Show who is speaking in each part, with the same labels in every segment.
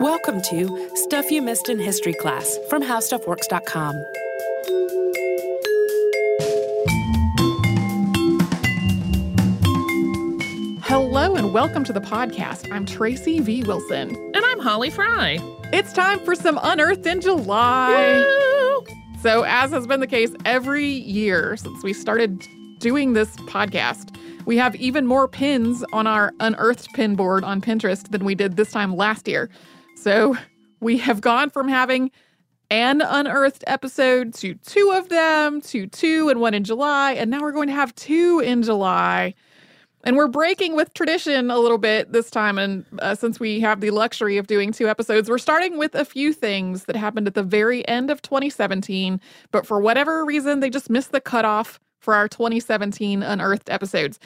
Speaker 1: Welcome to Stuff You Missed in History class from HowStuffWorks.com.
Speaker 2: Hello and welcome to the podcast. I'm Tracy V. Wilson.
Speaker 3: And I'm Holly Fry.
Speaker 2: It's time for some Unearthed in July.
Speaker 3: Woo!
Speaker 2: So, as has been the case every year since we started doing this podcast, we have even more pins on our unearthed pin board on Pinterest than we did this time last year. So we have gone from having an unearthed episode to two of them, to two and one in July, and now we're going to have two in July. And we're breaking with tradition a little bit this time. And uh, since we have the luxury of doing two episodes, we're starting with a few things that happened at the very end of 2017. But for whatever reason, they just missed the cutoff for our 2017 unearthed episodes.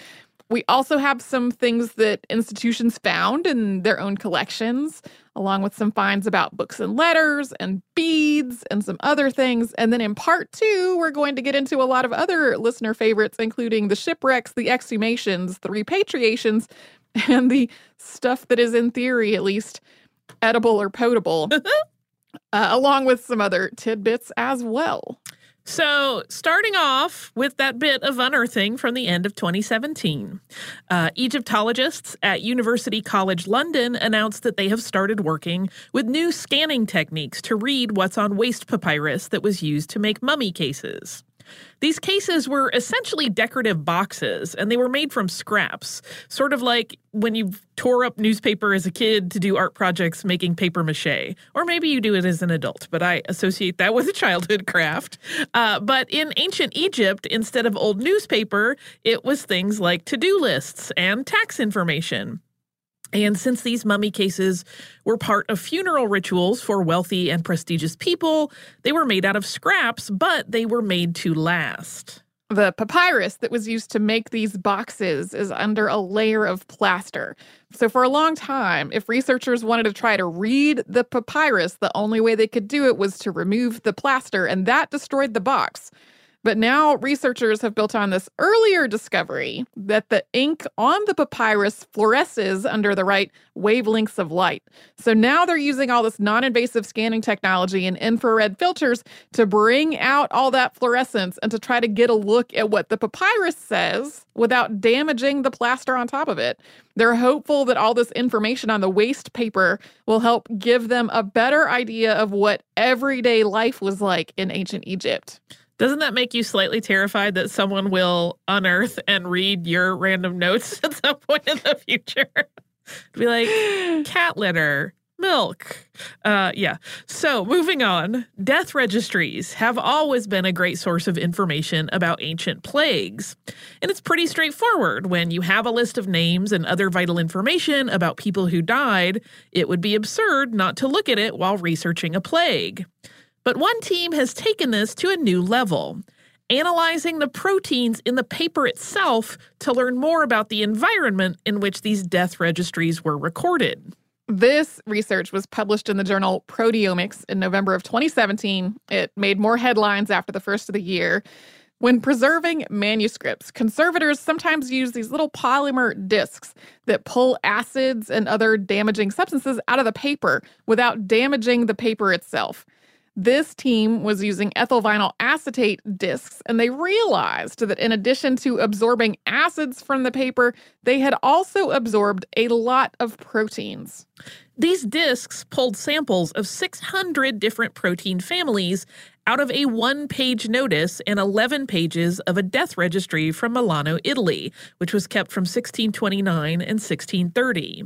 Speaker 2: We also have some things that institutions found in their own collections, along with some finds about books and letters and beads and some other things. And then in part two, we're going to get into a lot of other listener favorites, including the shipwrecks, the exhumations, the repatriations, and the stuff that is, in theory at least, edible or potable, uh, along with some other tidbits as well.
Speaker 3: So, starting off with that bit of unearthing from the end of 2017, uh, Egyptologists at University College London announced that they have started working with new scanning techniques to read what's on waste papyrus that was used to make mummy cases. These cases were essentially decorative boxes, and they were made from scraps, sort of like when you tore up newspaper as a kid to do art projects making paper mache. Or maybe you do it as an adult, but I associate that with a childhood craft. Uh, but in ancient Egypt, instead of old newspaper, it was things like to do lists and tax information. And since these mummy cases were part of funeral rituals for wealthy and prestigious people, they were made out of scraps, but they were made to last.
Speaker 2: The papyrus that was used to make these boxes is under a layer of plaster. So, for a long time, if researchers wanted to try to read the papyrus, the only way they could do it was to remove the plaster, and that destroyed the box. But now researchers have built on this earlier discovery that the ink on the papyrus fluoresces under the right wavelengths of light. So now they're using all this non invasive scanning technology and infrared filters to bring out all that fluorescence and to try to get a look at what the papyrus says without damaging the plaster on top of it. They're hopeful that all this information on the waste paper will help give them a better idea of what everyday life was like in ancient Egypt.
Speaker 3: Doesn't that make you slightly terrified that someone will unearth and read your random notes at some point in the future? Be like, cat litter, milk. Uh, yeah. So moving on, death registries have always been a great source of information about ancient plagues. And it's pretty straightforward. When you have a list of names and other vital information about people who died, it would be absurd not to look at it while researching a plague. But one team has taken this to a new level analyzing the proteins in the paper itself to learn more about the environment in which these death registries were recorded.
Speaker 2: This research was published in the journal Proteomics in November of 2017. It made more headlines after the first of the year. When preserving manuscripts, conservators sometimes use these little polymer discs that pull acids and other damaging substances out of the paper without damaging the paper itself. This team was using ethyl vinyl acetate discs, and they realized that in addition to absorbing acids from the paper, they had also absorbed a lot of proteins.
Speaker 3: These discs pulled samples of 600 different protein families out of a one page notice and 11 pages of a death registry from Milano, Italy, which was kept from 1629 and 1630.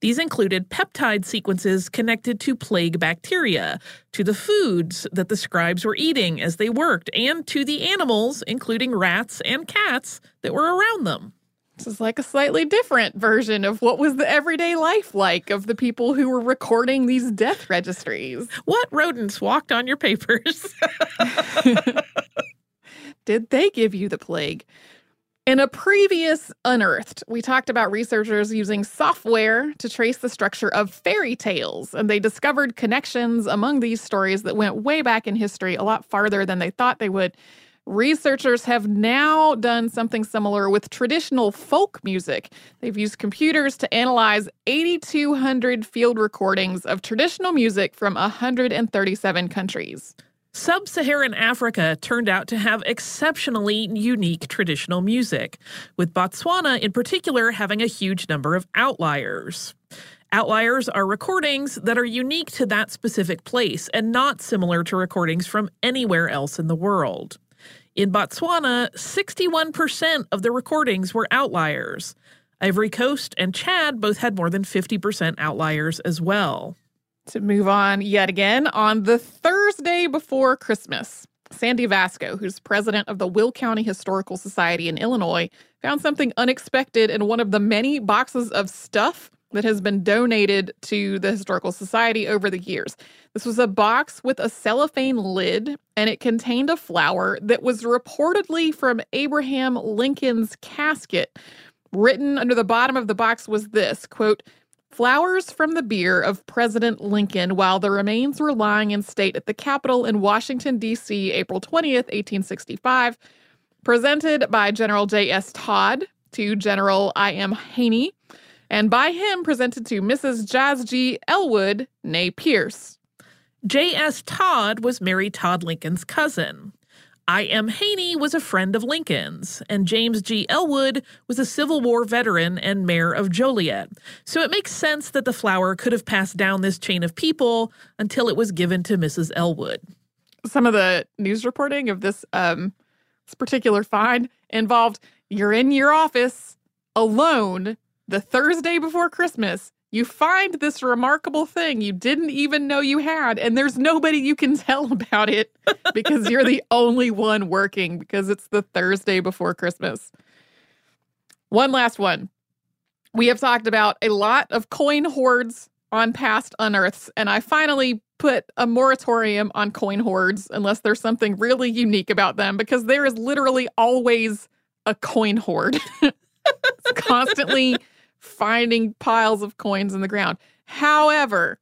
Speaker 3: These included peptide sequences connected to plague bacteria, to the foods that the scribes were eating as they worked, and to the animals, including rats and cats, that were around them.
Speaker 2: This is like a slightly different version of what was the everyday life like of the people who were recording these death registries.
Speaker 3: What rodents walked on your papers?
Speaker 2: Did they give you the plague? In a previous Unearthed, we talked about researchers using software to trace the structure of fairy tales, and they discovered connections among these stories that went way back in history, a lot farther than they thought they would. Researchers have now done something similar with traditional folk music. They've used computers to analyze 8,200 field recordings of traditional music from 137 countries.
Speaker 3: Sub Saharan Africa turned out to have exceptionally unique traditional music, with Botswana in particular having a huge number of outliers. Outliers are recordings that are unique to that specific place and not similar to recordings from anywhere else in the world. In Botswana, 61% of the recordings were outliers. Ivory Coast and Chad both had more than 50% outliers as well
Speaker 2: to move on yet again on the Thursday before Christmas. Sandy Vasco, who's president of the Will County Historical Society in Illinois, found something unexpected in one of the many boxes of stuff that has been donated to the Historical Society over the years. This was a box with a cellophane lid, and it contained a flower that was reportedly from Abraham Lincoln's casket. Written under the bottom of the box was this quote, Flowers from the bier of President Lincoln while the remains were lying in state at the Capitol in Washington, D.C., April 20th, 1865, presented by General J.S. Todd to General I.M. Haney, and by him presented to Mrs. Jas G. Elwood, née Pierce.
Speaker 3: J.S. Todd was Mary Todd Lincoln's cousin. I.M. Haney was a friend of Lincoln's, and James G. Elwood was a Civil War veteran and mayor of Joliet. So it makes sense that the flower could have passed down this chain of people until it was given to Mrs. Elwood.
Speaker 2: Some of the news reporting of this um, this particular find involved you're in your office alone the Thursday before Christmas you find this remarkable thing you didn't even know you had, and there's nobody you can tell about it because you're the only one working because it's the Thursday before Christmas. One last one. We have talked about a lot of coin hoards on past unearths, and I finally put a moratorium on coin hoards unless there's something really unique about them because there is literally always a coin hoard. it's constantly finding piles of coins in the ground. However,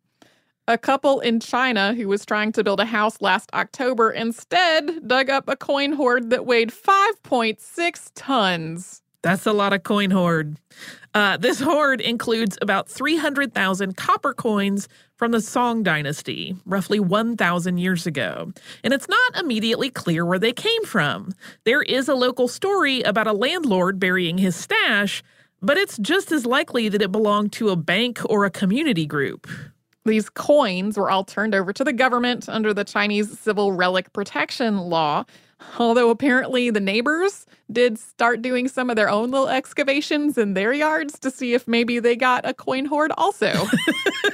Speaker 2: A couple in China who was trying to build a house last October instead dug up a coin hoard that weighed 5.6 tons.
Speaker 3: That's a lot of coin hoard. Uh, this hoard includes about 300,000 copper coins from the Song dynasty, roughly 1,000 years ago. And it's not immediately clear where they came from. There is a local story about a landlord burying his stash, but it's just as likely that it belonged to a bank or a community group.
Speaker 2: These coins were all turned over to the government under the Chinese Civil Relic Protection Law. Although apparently the neighbors did start doing some of their own little excavations in their yards to see if maybe they got a coin hoard also.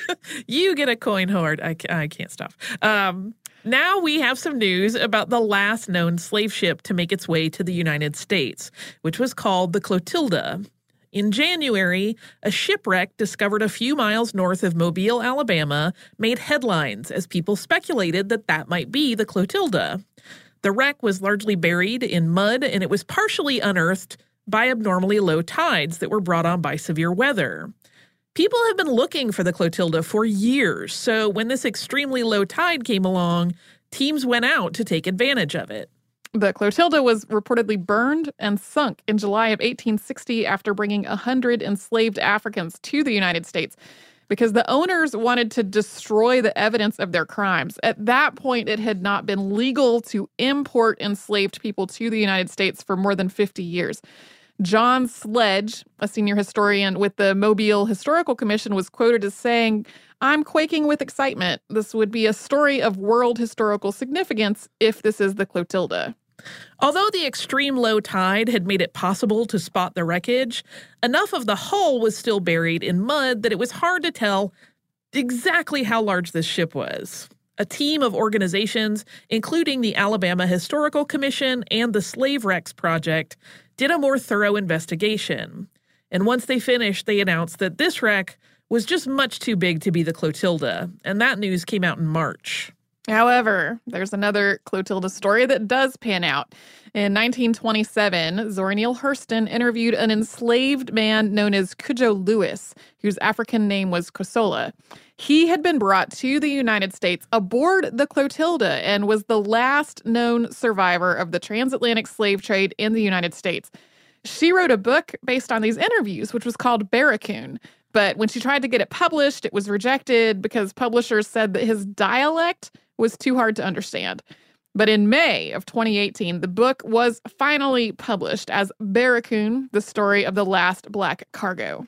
Speaker 3: you get a coin hoard. I, I can't stop. Um, now we have some news about the last known slave ship to make its way to the United States, which was called the Clotilda. In January, a shipwreck discovered a few miles north of Mobile, Alabama, made headlines as people speculated that that might be the Clotilda. The wreck was largely buried in mud and it was partially unearthed by abnormally low tides that were brought on by severe weather. People have been looking for the Clotilda for years, so when this extremely low tide came along, teams went out to take advantage of it.
Speaker 2: The Clotilda was reportedly burned and sunk in July of 1860 after bringing 100 enslaved Africans to the United States because the owners wanted to destroy the evidence of their crimes. At that point, it had not been legal to import enslaved people to the United States for more than 50 years. John Sledge, a senior historian with the Mobile Historical Commission, was quoted as saying, I'm quaking with excitement. This would be a story of world historical significance if this is the Clotilda.
Speaker 3: Although the extreme low tide had made it possible to spot the wreckage, enough of the hull was still buried in mud that it was hard to tell exactly how large this ship was. A team of organizations, including the Alabama Historical Commission and the Slave Wrecks Project, did a more thorough investigation. And once they finished, they announced that this wreck was just much too big to be the Clotilda, and that news came out in March.
Speaker 2: However, there's another Clotilda story that does pan out. In 1927, Zora Neale Hurston interviewed an enslaved man known as Cudjo Lewis, whose African name was Kosola. He had been brought to the United States aboard the Clotilda and was the last known survivor of the transatlantic slave trade in the United States. She wrote a book based on these interviews, which was called Barracoon. But when she tried to get it published, it was rejected because publishers said that his dialect was too hard to understand. But in May of 2018, the book was finally published as Barracoon, the story of the last black cargo.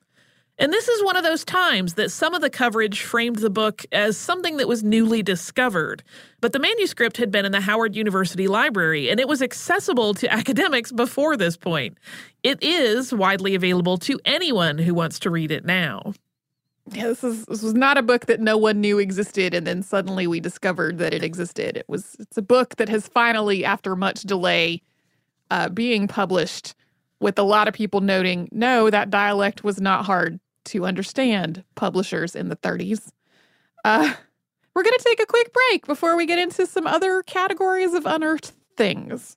Speaker 3: And this is one of those times that some of the coverage framed the book as something that was newly discovered. But the manuscript had been in the Howard University Library and it was accessible to academics before this point. It is widely available to anyone who wants to read it now
Speaker 2: yeah, this is this was not a book that no one knew existed, and then suddenly we discovered that it existed. It was it's a book that has finally, after much delay, uh, being published, with a lot of people noting, no, that dialect was not hard to understand. Publishers in the 30s. Uh, we're going to take a quick break before we get into some other categories of unearthed things.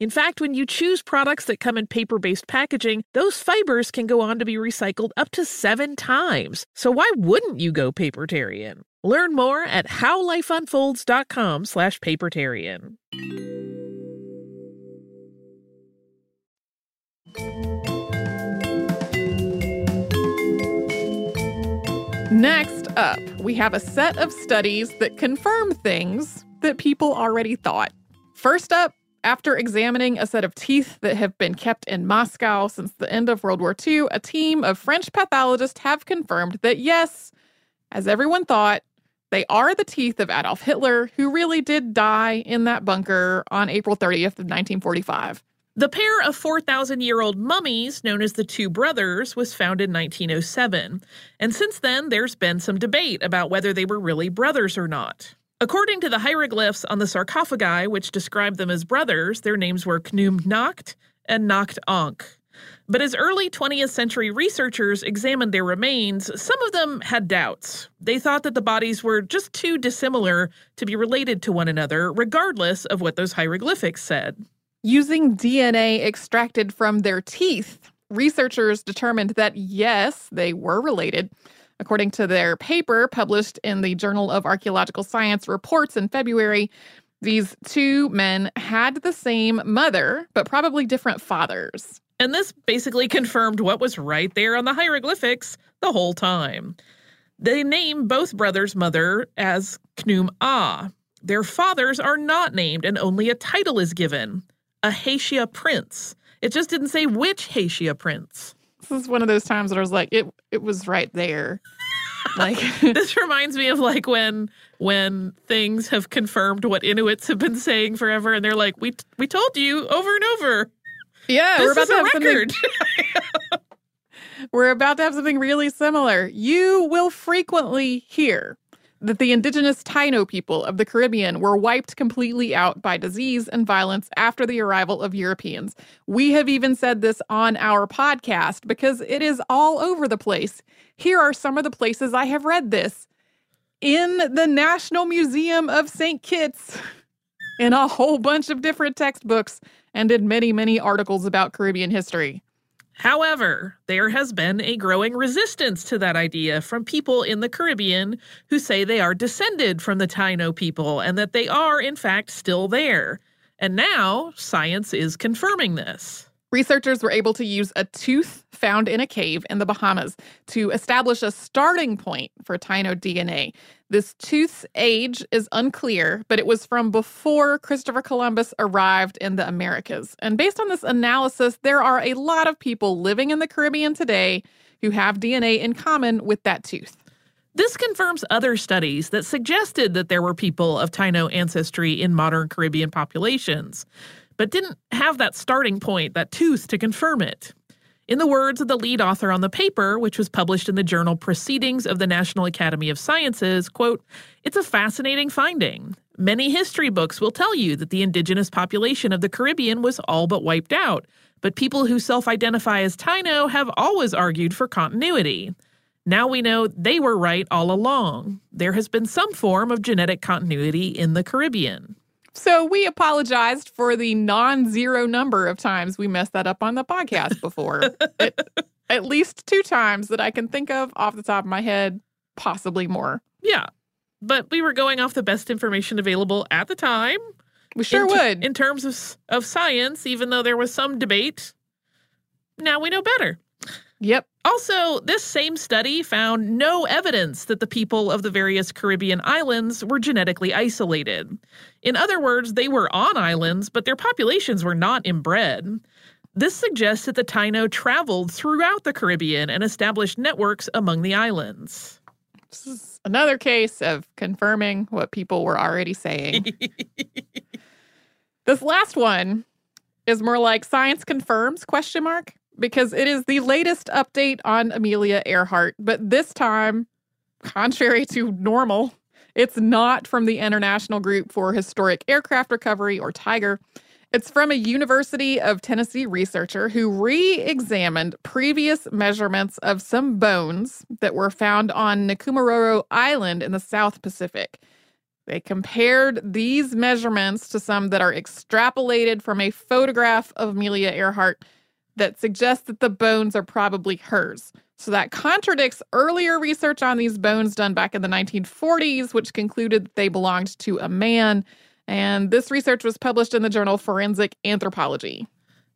Speaker 3: In fact, when you choose products that come in paper based packaging, those fibers can go on to be recycled up to seven times. So why wouldn't you go papertarian? Learn more at howlifeunfolds.com slash papertarian.
Speaker 2: Next up, we have a set of studies that confirm things that people already thought. First up, after examining a set of teeth that have been kept in Moscow since the end of World War II, a team of French pathologists have confirmed that yes, as everyone thought, they are the teeth of Adolf Hitler, who really did die in that bunker on April 30th of 1945.
Speaker 3: The pair of 4,000 year old mummies, known as the Two Brothers, was found in 1907. And since then, there's been some debate about whether they were really brothers or not. According to the hieroglyphs on the sarcophagi, which describe them as brothers, their names were Khnum Nakht and Nakht Ankh. But as early 20th century researchers examined their remains, some of them had doubts. They thought that the bodies were just too dissimilar to be related to one another, regardless of what those hieroglyphics said.
Speaker 2: Using DNA extracted from their teeth, researchers determined that yes, they were related. According to their paper published in the Journal of Archaeological Science Reports in February, these two men had the same mother, but probably different fathers.
Speaker 3: And this basically confirmed what was right there on the hieroglyphics the whole time. They name both brothers' mother as Khnum Ah. Their fathers are not named, and only a title is given a Hatia prince. It just didn't say which Hatia prince.
Speaker 2: This is one of those times that I was like, it it was right there. Like
Speaker 3: this reminds me of like when when things have confirmed what Inuits have been saying forever, and they're like, "We we told you over and over."
Speaker 2: Yeah, we're about to have something
Speaker 3: record.
Speaker 2: We're about to have something really similar. You will frequently hear that the indigenous Taino people of the Caribbean were wiped completely out by disease and violence after the arrival of Europeans. We have even said this on our podcast because it is all over the place. Here are some of the places I have read this in the National Museum of St. Kitts, in a whole bunch of different textbooks, and in many, many articles about Caribbean history.
Speaker 3: However, there has been a growing resistance to that idea from people in the Caribbean who say they are descended from the Taino people and that they are, in fact, still there. And now science is confirming this.
Speaker 2: Researchers were able to use a tooth found in a cave in the Bahamas to establish a starting point for Taino DNA. This tooth's age is unclear, but it was from before Christopher Columbus arrived in the Americas. And based on this analysis, there are a lot of people living in the Caribbean today who have DNA in common with that tooth.
Speaker 3: This confirms other studies that suggested that there were people of Taino ancestry in modern Caribbean populations but didn't have that starting point, that tooth, to confirm it. In the words of the lead author on the paper, which was published in the journal Proceedings of the National Academy of Sciences, quote, it's a fascinating finding. Many history books will tell you that the indigenous population of the Caribbean was all but wiped out, but people who self identify as Taino have always argued for continuity. Now we know they were right all along. There has been some form of genetic continuity in the Caribbean.
Speaker 2: So we apologized for the non-zero number of times we messed that up on the podcast before. it, at least two times that I can think of off the top of my head, possibly more.
Speaker 3: Yeah. But we were going off the best information available at the time.
Speaker 2: We sure
Speaker 3: in
Speaker 2: would.
Speaker 3: In terms of, of science, even though there was some debate. Now we know better.
Speaker 2: Yep.
Speaker 3: Also, this same study found no evidence that the people of the various Caribbean islands were genetically isolated. In other words, they were on islands, but their populations were not inbred. This suggests that the Taino traveled throughout the Caribbean and established networks among the islands.
Speaker 2: This is another case of confirming what people were already saying. this last one is more like science confirms question mark because it is the latest update on Amelia Earhart, but this time, contrary to normal, it's not from the International Group for Historic Aircraft Recovery or TIGHAR. It's from a University of Tennessee researcher who re examined previous measurements of some bones that were found on Nikumaroro Island in the South Pacific. They compared these measurements to some that are extrapolated from a photograph of Amelia Earhart that suggests that the bones are probably hers. So that contradicts earlier research on these bones done back in the 1940s, which concluded that they belonged to a man. And this research was published in the journal Forensic Anthropology.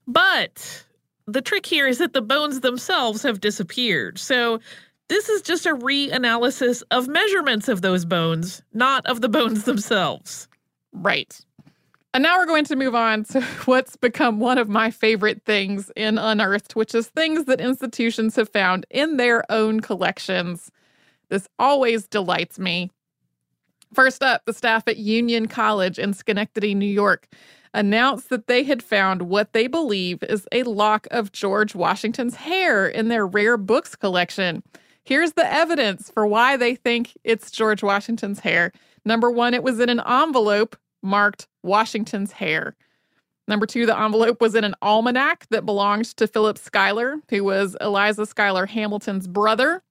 Speaker 3: But the trick here is that the bones themselves have disappeared. So this is just a reanalysis of measurements of those bones, not of the bones themselves.
Speaker 2: Right. And now we're going to move on to what's become one of my favorite things in Unearthed, which is things that institutions have found in their own collections. This always delights me. First up, the staff at Union College in Schenectady, New York, announced that they had found what they believe is a lock of George Washington's hair in their rare books collection. Here's the evidence for why they think it's George Washington's hair. Number one, it was in an envelope marked Washington's hair. Number two, the envelope was in an almanac that belonged to Philip Schuyler, who was Eliza Schuyler Hamilton's brother.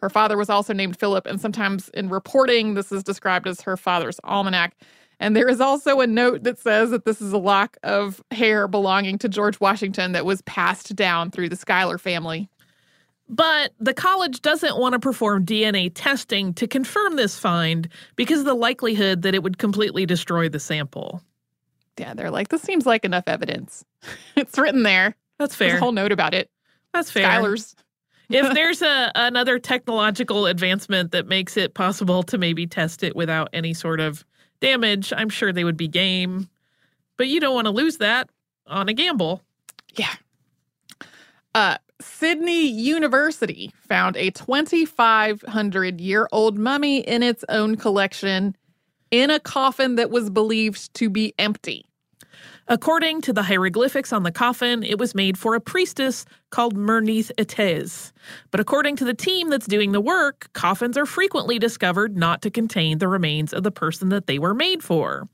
Speaker 2: Her father was also named Philip, and sometimes in reporting, this is described as her father's almanac. And there is also a note that says that this is a lock of hair belonging to George Washington that was passed down through the Schuyler family.
Speaker 3: But the college doesn't want to perform DNA testing to confirm this find because of the likelihood that it would completely destroy the sample.
Speaker 2: Yeah, they're like, this seems like enough evidence. it's written there.
Speaker 3: That's
Speaker 2: There's
Speaker 3: fair.
Speaker 2: a whole note about it.
Speaker 3: That's fair.
Speaker 2: Schuyler's.
Speaker 3: if there's a another technological advancement that makes it possible to maybe test it without any sort of damage, I'm sure they would be game. But you don't want to lose that on a gamble.
Speaker 2: Yeah. Uh, Sydney University found a 2,500 year old mummy in its own collection in a coffin that was believed to be empty.
Speaker 3: According to the hieroglyphics on the coffin, it was made for a priestess called Mer-Neith-it-es. But according to the team that's doing the work, coffins are frequently discovered not to contain the remains of the person that they were made for.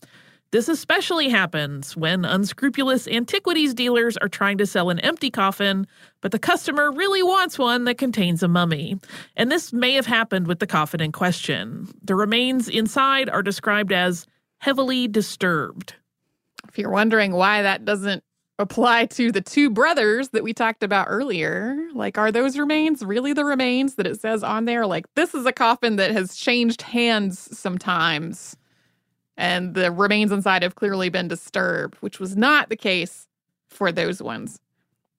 Speaker 3: This especially happens when unscrupulous antiquities dealers are trying to sell an empty coffin, but the customer really wants one that contains a mummy. And this may have happened with the coffin in question. The remains inside are described as heavily disturbed.
Speaker 2: If you're wondering why that doesn't apply to the two brothers that we talked about earlier, like, are those remains really the remains that it says on there? Like, this is a coffin that has changed hands sometimes and the remains inside have clearly been disturbed, which was not the case for those ones.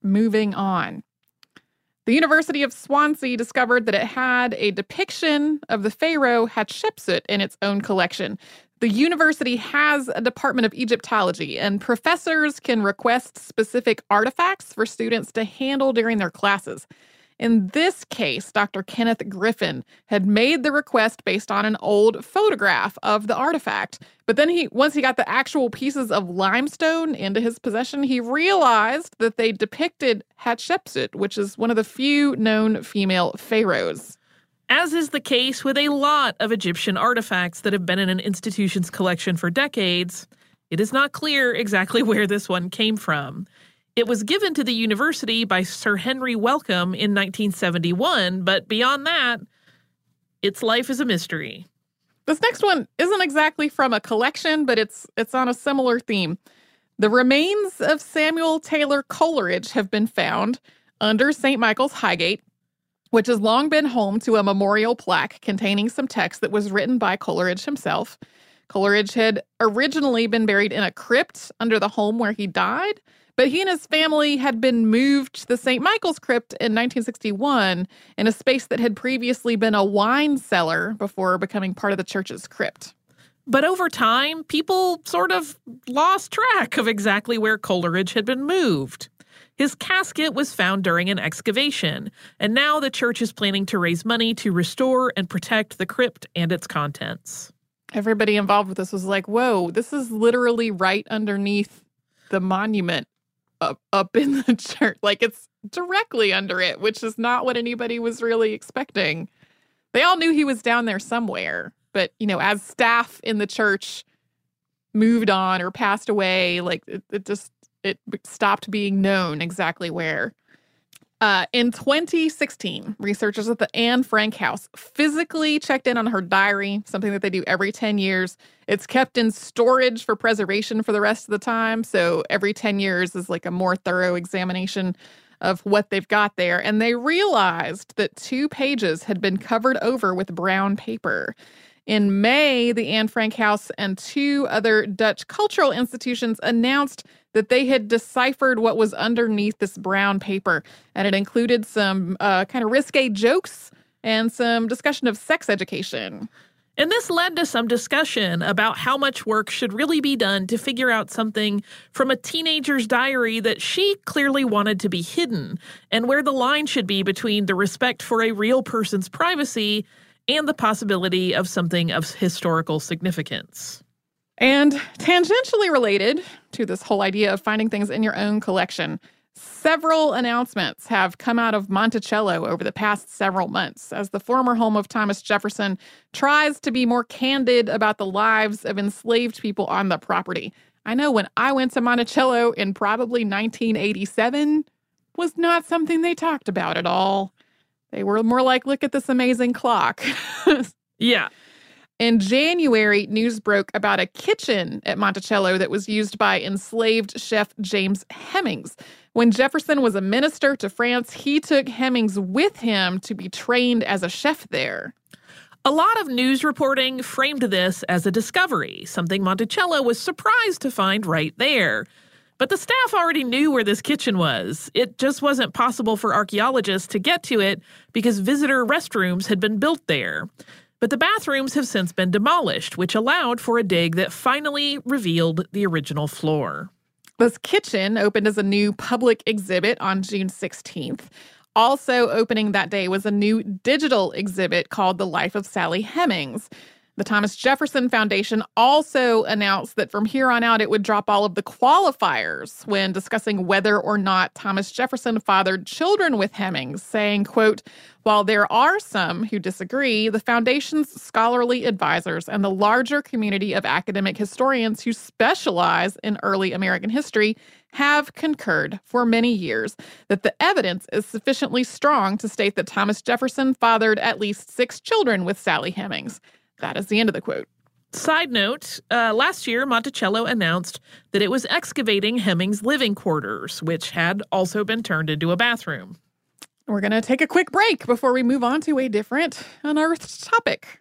Speaker 2: Moving on. The University of Swansea discovered that it had a depiction of the pharaoh Hatshepsut in its own collection. The university has a department of Egyptology, and professors can request specific artifacts for students to handle during their classes. In this case, Dr. Kenneth Griffin had made the request based on an old photograph of the artifact. But then he once he got the actual pieces of limestone into his possession, he realized that they depicted Hatshepsut, which is one of the few known female pharaohs.
Speaker 3: As is the case with a lot of Egyptian artifacts that have been in an institution's collection for decades, it is not clear exactly where this one came from. It was given to the university by Sir Henry Wellcome in 1971, but beyond that, its life is a mystery.
Speaker 2: This next one isn't exactly from a collection, but it's it's on a similar theme. The remains of Samuel Taylor Coleridge have been found under St. Michael's Highgate, which has long been home to a memorial plaque containing some text that was written by Coleridge himself. Coleridge had originally been buried in a crypt under the home where he died, but he and his family had been moved to the St. Michael's Crypt in 1961 in a space that had previously been a wine cellar before becoming part of the church's crypt.
Speaker 3: But over time, people sort of lost track of exactly where Coleridge had been moved. His casket was found during an excavation, and now the church is planning to raise money to restore and protect the crypt and its contents.
Speaker 2: Everybody involved with this was like, whoa, this is literally right underneath the monument up up in the church. Like it's directly under it, which is not what anybody was really expecting. They all knew he was down there somewhere, but you know, as staff in the church moved on or passed away, like it, it just it stopped being known exactly where. Uh, in 2016, researchers at the Anne Frank House physically checked in on her diary, something that they do every 10 years. It's kept in storage for preservation for the rest of the time. So every 10 years is like a more thorough examination of what they've got there. And they realized that two pages had been covered over with brown paper. In May, the Anne Frank House and two other Dutch cultural institutions announced that they had deciphered what was underneath this brown paper, and it included some uh, kind of risque jokes and some discussion of sex education.
Speaker 3: And this led to some discussion about how much work should really be done to figure out something from a teenager's diary that she clearly wanted to be hidden, and where the line should be between the respect for a real person's privacy and the possibility of something of historical significance.
Speaker 2: And tangentially related to this whole idea of finding things in your own collection, several announcements have come out of Monticello over the past several months as the former home of Thomas Jefferson tries to be more candid about the lives of enslaved people on the property. I know when I went to Monticello in probably 1987 was not something they talked about at all. They were more like, look at this amazing clock.
Speaker 3: yeah.
Speaker 2: In January, news broke about a kitchen at Monticello that was used by enslaved chef James Hemings. When Jefferson was a minister to France, he took Hemings with him to be trained as a chef there.
Speaker 3: A lot of news reporting framed this as a discovery, something Monticello was surprised to find right there. But the staff already knew where this kitchen was. It just wasn't possible for archaeologists to get to it because visitor restrooms had been built there. But the bathrooms have since been demolished, which allowed for a dig that finally revealed the original floor.
Speaker 2: This kitchen opened as a new public exhibit on June 16th. Also opening that day was a new digital exhibit called The Life of Sally Hemings. The Thomas Jefferson Foundation also announced that from here on out, it would drop all of the qualifiers when discussing whether or not Thomas Jefferson fathered children with Hemings, saying, quote, while there are some who disagree, the Foundation's scholarly advisors and the larger community of academic historians who specialize in early American history have concurred for many years that the evidence is sufficiently strong to state that Thomas Jefferson fathered at least six children with Sally Hemings. That is the end of the quote.
Speaker 3: Side note uh, last year, Monticello announced that it was excavating Hemings' living quarters, which had also been turned into a bathroom.
Speaker 2: We're going to take a quick break before we move on to a different unearthed topic.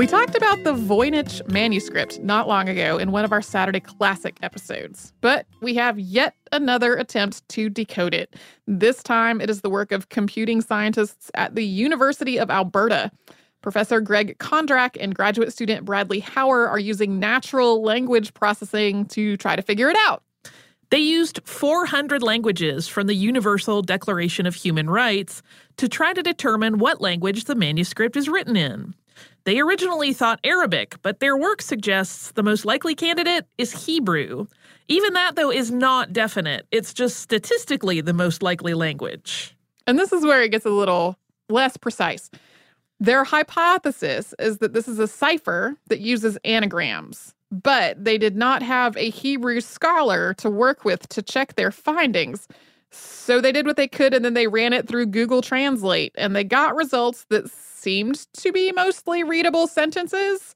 Speaker 2: We talked about the Voynich manuscript not long ago in one of our Saturday Classic episodes, but we have yet another attempt to decode it. This time it is the work of computing scientists at the University of Alberta. Professor Greg Kondrak and graduate student Bradley Hauer are using natural language processing to try to figure it out.
Speaker 3: They used 400 languages from the Universal Declaration of Human Rights to try to determine what language the manuscript is written in. They originally thought Arabic, but their work suggests the most likely candidate is Hebrew. Even that, though, is not definite. It's just statistically the most likely language.
Speaker 2: And this is where it gets a little less precise. Their hypothesis is that this is a cipher that uses anagrams, but they did not have a Hebrew scholar to work with to check their findings. So they did what they could and then they ran it through Google Translate and they got results that seemed to be mostly readable sentences.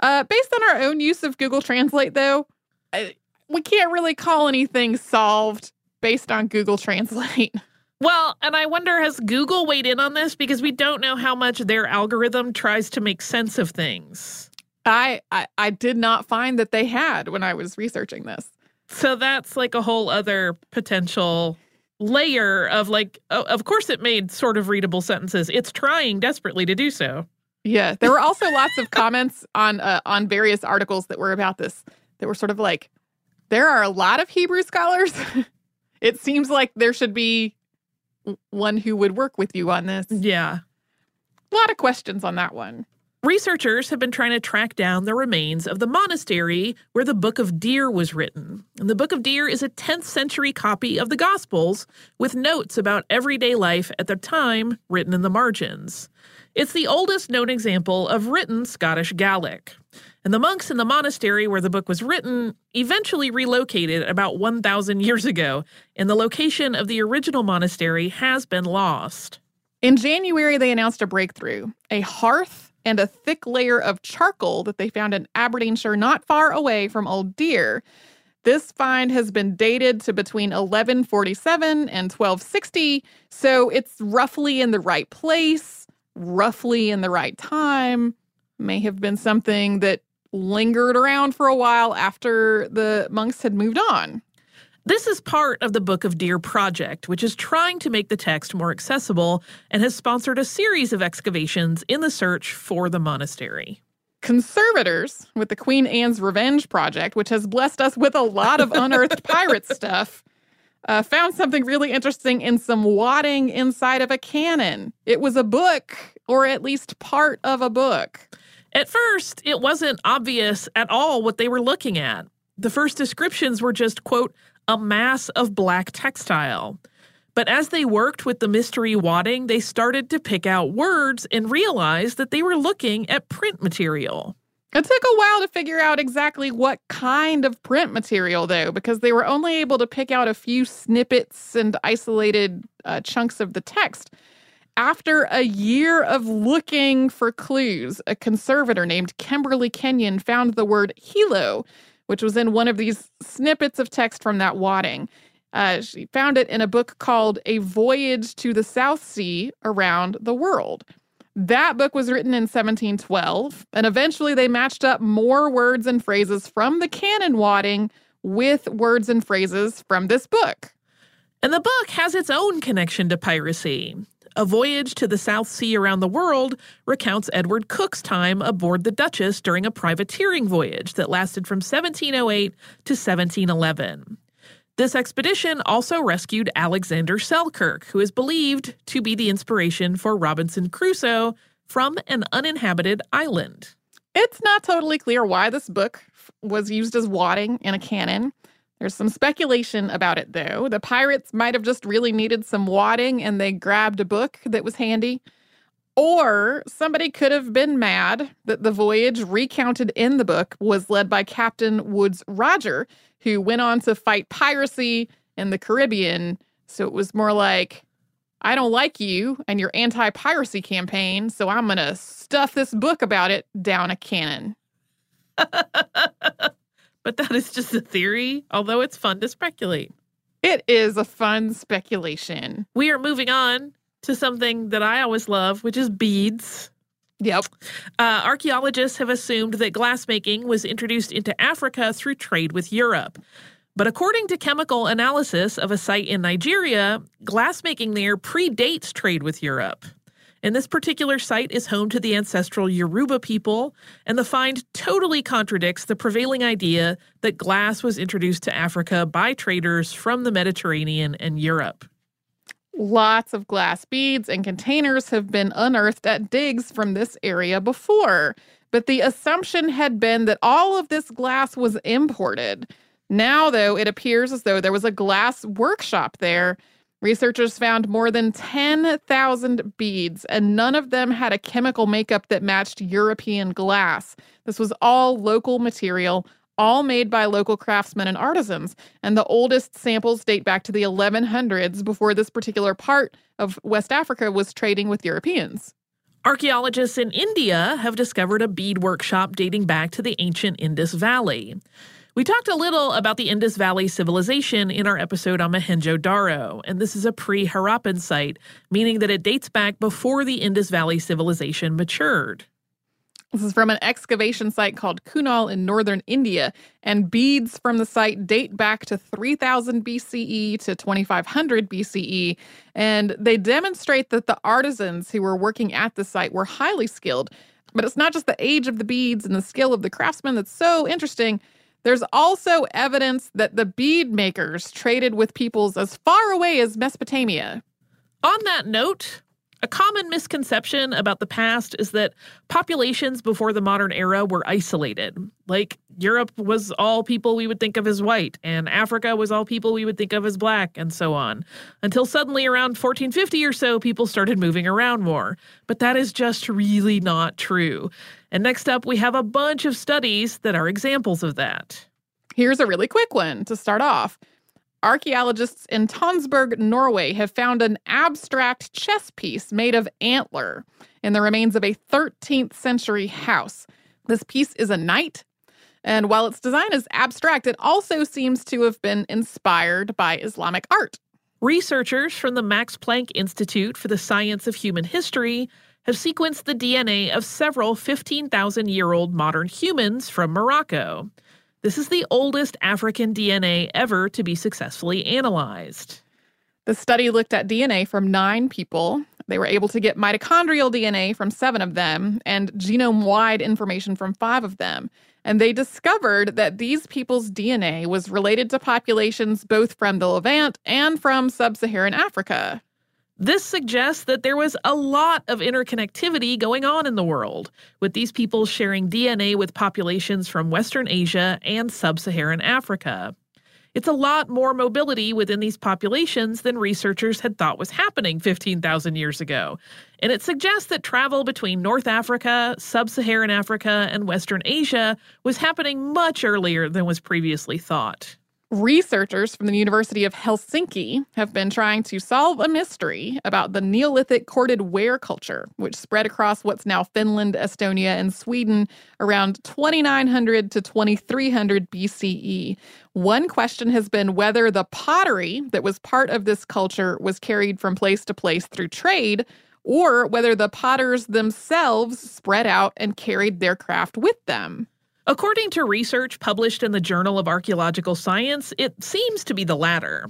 Speaker 2: Uh, based on our own use of Google Translate, though, I, we can't really call anything solved based on Google Translate.
Speaker 3: Well, and I wonder has Google weighed in on this because we don't know how much their algorithm tries to make sense of things.
Speaker 2: I, I I did not find that they had when I was researching this.
Speaker 3: So that's like a whole other potential layer of like of course it made sort of readable sentences. It's trying desperately to do so.
Speaker 2: Yeah, there were also lots of comments on uh, on various articles that were about this that were sort of like there are a lot of Hebrew scholars. it seems like there should be one who would work with you on this.
Speaker 3: Yeah.
Speaker 2: A lot of questions on that one.
Speaker 3: Researchers have been trying to track down the remains of the monastery where the Book of Deer was written. And the Book of Deer is a 10th century copy of the Gospels with notes about everyday life at the time written in the margins. It's the oldest known example of written Scottish Gaelic. And the monks in the monastery where the book was written eventually relocated about 1,000 years ago, and the location of the original monastery has been lost.
Speaker 2: In January, they announced a breakthrough a hearth and a thick layer of charcoal that they found in Aberdeenshire, not far away from Old Deer. This find has been dated to between 1147 and 1260, so it's roughly in the right place, roughly in the right time. May have been something that lingered around for a while after the monks had moved on.
Speaker 3: This is part of the Book of Deer project, which is trying to make the text more accessible and has sponsored a series of excavations in the search for the monastery.
Speaker 2: Conservators with the Queen Anne's Revenge Project, which has blessed us with a lot of unearthed pirate stuff, uh, found something really interesting in some wadding inside of a cannon. It was a book, or at least part of a book.
Speaker 3: At first, it wasn't obvious at all what they were looking at. The first descriptions were just, quote, a mass of black textile. But as they worked with the mystery wadding, they started to pick out words and realized that they were looking at print material.
Speaker 2: It took a while to figure out exactly what kind of print material, though, because they were only able to pick out a few snippets and isolated uh, chunks of the text. After a year of looking for clues, a conservator named Kimberly Kenyon found the word Hilo which was in one of these snippets of text from that wadding. Uh, she found it in a book called A Voyage to the South Sea Around the World. That book was written in 1712, and eventually they matched up more words and phrases from the cannon wadding with words and phrases from this book.
Speaker 3: And the book has its own connection to piracy. A Voyage to the South Sea Around the World recounts Edward Cooke's time aboard the Duchess during a privateering voyage that lasted from 1708 to 1711. This expedition also rescued Alexander Selkirk, who is believed to be the inspiration for Robinson Crusoe from an uninhabited island.
Speaker 2: It's not totally clear why this book was used as wadding in a cannon. There's some speculation about it, though. The pirates might have just really needed some wadding and they grabbed a book that was handy. Or somebody could have been mad that the voyage recounted in the book was led by Captain Woodes Roger, who went on to fight piracy in the Caribbean. So it was more like, I don't like you and your anti piracy campaign, so I'm going to stuff this book about it down a cannon.
Speaker 3: but that is just a theory, although it's fun to speculate.
Speaker 2: It is a fun speculation.
Speaker 3: We are moving on to something that I always love, which is beads.
Speaker 2: Yep.
Speaker 3: Uh, archaeologists have assumed that glassmaking was introduced into Africa through trade with Europe. But according to chemical analysis of a site in Nigeria, glassmaking there predates trade with Europe. And this particular site is home to the ancestral Yoruba people, and the find totally contradicts the prevailing idea that glass was introduced to Africa by traders from the Mediterranean and Europe.
Speaker 2: Lots of glass beads and containers have been unearthed at digs from this area before, but the assumption had been that all of this glass was imported. Now, though, it appears as though there was a glass workshop there Researchers found more than 10,000 beads, and none of them had a chemical makeup that matched European glass. This was all local material, all made by local craftsmen and artisans. And the oldest samples date back to the 1100s before this particular part of West Africa was trading with Europeans.
Speaker 3: Archaeologists in India have discovered a bead workshop dating back to the ancient Indus Valley. We talked a little about the Indus Valley civilization in our episode on Mohenjo-Daro, and this is a pre-Harappan site, meaning that it dates back before the Indus Valley civilization matured.
Speaker 2: This is from an excavation site called Kunal in northern India, and beads from the site date back to 3000 BCE to 2500 BCE. And they demonstrate that the artisans who were working at the site were highly skilled. But it's not just the age of the beads and the skill of the craftsmen that's so interesting. There's also evidence that the bead makers traded with peoples as far away as Mesopotamia.
Speaker 3: On that note, a common misconception about the past is that populations before the modern era were isolated. Like Europe was all people we would think of as white, and Africa was all people we would think of as black, and so on. Until suddenly, around 1450 or so, people started moving around more. But that is just really not true. And next up, we have a bunch of studies that are examples of that.
Speaker 2: Here's a really quick one to start off. Archaeologists in Tonsberg, Norway, have found an abstract chess piece made of antler in the remains of a 13th century house. This piece is a knight, and while its design is abstract, it also seems to have been inspired by Islamic art.
Speaker 3: Researchers from the Max Planck Institute for the Science of Human History have sequenced the DNA of several 15,000 year old modern humans from Morocco. This is the oldest African DNA ever to be successfully analyzed.
Speaker 2: The study looked at DNA from nine people. They were able to get mitochondrial DNA from seven of them and genome wide information from five of them. And they discovered that these people's DNA was related to populations both from the Levant and from sub Saharan Africa.
Speaker 3: This suggests that there was a lot of interconnectivity going on in the world, with these people sharing DNA with populations from Western Asia and Sub Saharan Africa. It's a lot more mobility within these populations than researchers had thought was happening 15,000 years ago. And it suggests that travel between North Africa, Sub Saharan Africa, and Western Asia was happening much earlier than was previously thought.
Speaker 2: Researchers from the University of Helsinki have been trying to solve a mystery about the Neolithic corded ware culture, which spread across what's now Finland, Estonia, and Sweden around 2900 to 2300 BCE. One question has been whether the pottery that was part of this culture was carried from place to place through trade, or whether the potters themselves spread out and carried their craft with them.
Speaker 3: According to research published in the Journal of Archaeological Science, it seems to be the latter.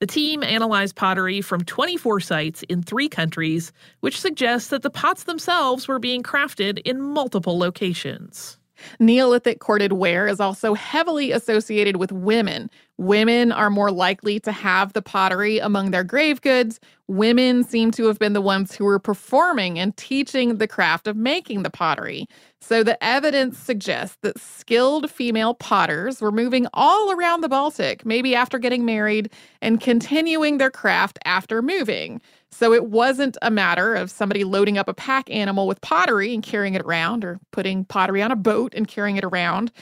Speaker 3: The team analyzed pottery from 24 sites in three countries, which suggests that the pots themselves were being crafted in multiple locations.
Speaker 2: Neolithic corded ware is also heavily associated with women. Women are more likely to have the pottery among their grave goods. Women seem to have been the ones who were performing and teaching the craft of making the pottery. So the evidence suggests that skilled female potters were moving all around the Baltic, maybe after getting married, and continuing their craft after moving. So it wasn't a matter of somebody loading up a pack animal with pottery and carrying it around or putting pottery on a boat and carrying it around.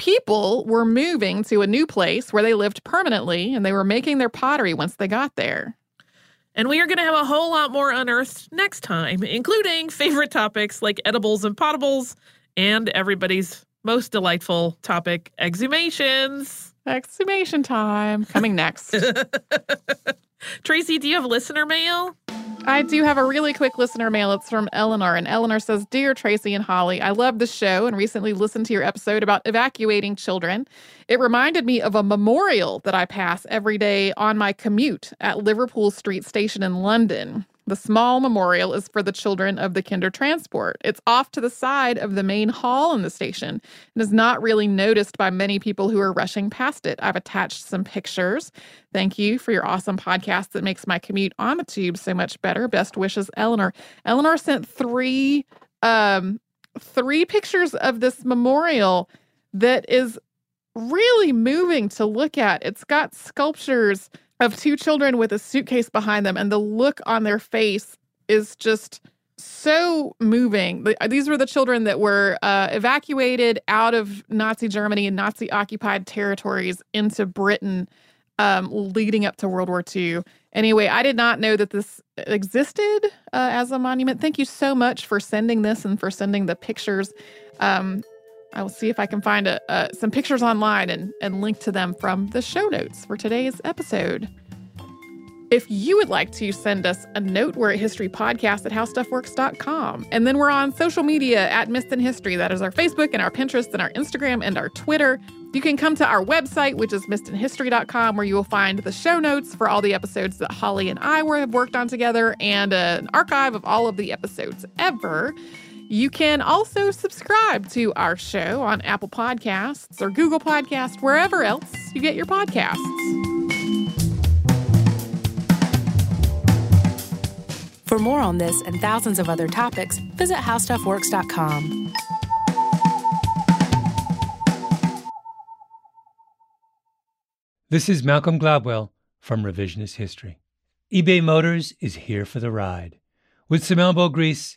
Speaker 2: People were moving to a new place where they lived permanently and they were making their pottery once they got there.
Speaker 3: And we are going to have a whole lot more unearthed next time, including favorite topics like edibles and potables, and everybody's most delightful topic, exhumations.
Speaker 2: Exhumation time coming next.
Speaker 3: Tracy, do you have listener mail?
Speaker 2: I do have a really quick listener mail. It's from Eleanor, and Eleanor says Dear Tracy and Holly, I love the show and recently listened to your episode about evacuating children. It reminded me of a memorial that I pass every day on my commute at Liverpool Street Station in London. The small memorial is for the children of the Kindertransport. It's off to the side of the main hall in the station and is not really noticed by many people who are rushing past it. I've attached some pictures. Thank you for your awesome podcast that makes my commute on the tube so much better. Best wishes, Eleanor. Eleanor sent three um three pictures of this memorial that is really moving to look at. It's got sculptures of two children with a suitcase behind them, and the look on their face is just so moving. These were the children that were uh, evacuated out of Nazi Germany and Nazi occupied territories into Britain um, leading up to World War II. Anyway, I did not know that this existed uh, as a monument. Thank you so much for sending this and for sending the pictures. Um, I will see if I can find a, some pictures online and, and link to them from the show notes for today's episode. If you would like to send us a note, we're at historypodcast at howstuffworks.com. And then we're on social media at Missed in History. That is our Facebook and our Pinterest and our Instagram and our Twitter. You can come to our website, which is missedinhistory.com, where you will find the show notes for all the episodes that Holly and I have worked on together and an archive of all of the episodes ever. You can also subscribe to our show on Apple Podcasts or Google Podcasts, wherever else you get your podcasts.
Speaker 1: For more on this and thousands of other topics, visit howstuffworks.com.
Speaker 4: This is Malcolm Gladwell from Revisionist History. eBay Motors is here for the ride. With some elbow grease,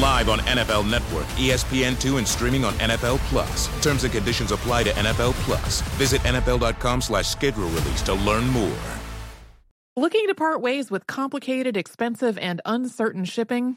Speaker 5: Live on NFL Network, ESPN2, and streaming on NFL Plus. Terms and conditions apply to NFL Plus. Visit NFL.com slash schedule release to learn more.
Speaker 2: Looking to part ways with complicated, expensive, and uncertain shipping?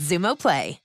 Speaker 6: Xumo Play.